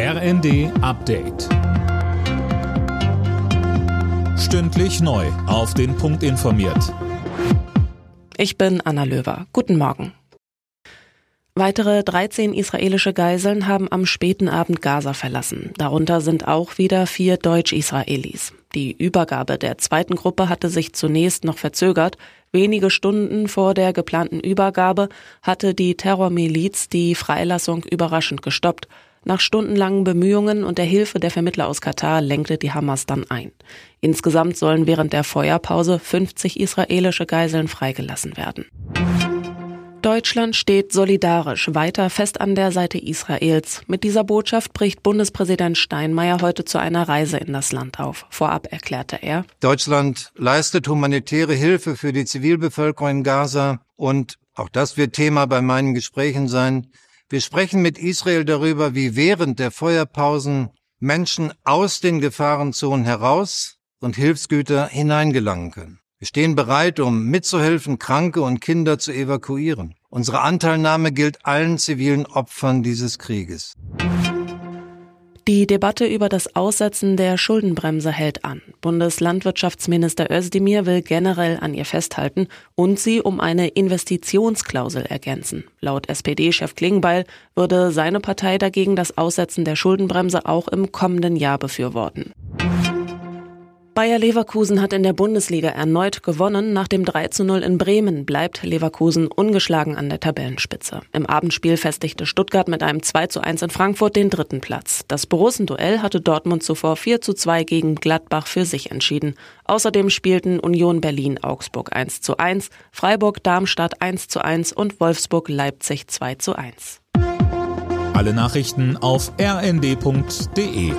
RND Update. Stündlich neu. Auf den Punkt informiert. Ich bin Anna Löwer. Guten Morgen. Weitere 13 israelische Geiseln haben am späten Abend Gaza verlassen. Darunter sind auch wieder vier Deutsch-Israelis. Die Übergabe der zweiten Gruppe hatte sich zunächst noch verzögert. Wenige Stunden vor der geplanten Übergabe hatte die Terrormiliz die Freilassung überraschend gestoppt. Nach stundenlangen Bemühungen und der Hilfe der Vermittler aus Katar lenkte die Hamas dann ein. Insgesamt sollen während der Feuerpause 50 israelische Geiseln freigelassen werden. Deutschland steht solidarisch weiter fest an der Seite Israels. Mit dieser Botschaft bricht Bundespräsident Steinmeier heute zu einer Reise in das Land auf. Vorab erklärte er, Deutschland leistet humanitäre Hilfe für die Zivilbevölkerung in Gaza und auch das wird Thema bei meinen Gesprächen sein. Wir sprechen mit Israel darüber, wie während der Feuerpausen Menschen aus den Gefahrenzonen heraus und Hilfsgüter hineingelangen können. Wir stehen bereit, um mitzuhelfen, Kranke und Kinder zu evakuieren. Unsere Anteilnahme gilt allen zivilen Opfern dieses Krieges. Die Debatte über das Aussetzen der Schuldenbremse hält an. Bundeslandwirtschaftsminister Özdemir will generell an ihr festhalten und sie um eine Investitionsklausel ergänzen. Laut SPD-Chef Klingbeil würde seine Partei dagegen das Aussetzen der Schuldenbremse auch im kommenden Jahr befürworten. Bayer Leverkusen hat in der Bundesliga erneut gewonnen. Nach dem 3 zu 0 in Bremen bleibt Leverkusen ungeschlagen an der Tabellenspitze. Im Abendspiel festigte Stuttgart mit einem 2 zu 1 in Frankfurt den dritten Platz. Das Borussen-Duell hatte Dortmund zuvor 4 zu 2 gegen Gladbach für sich entschieden. Außerdem spielten Union Berlin Augsburg 1 zu 1, Freiburg Darmstadt 1 zu 1 und Wolfsburg Leipzig 2 zu 1. Alle Nachrichten auf rnd.de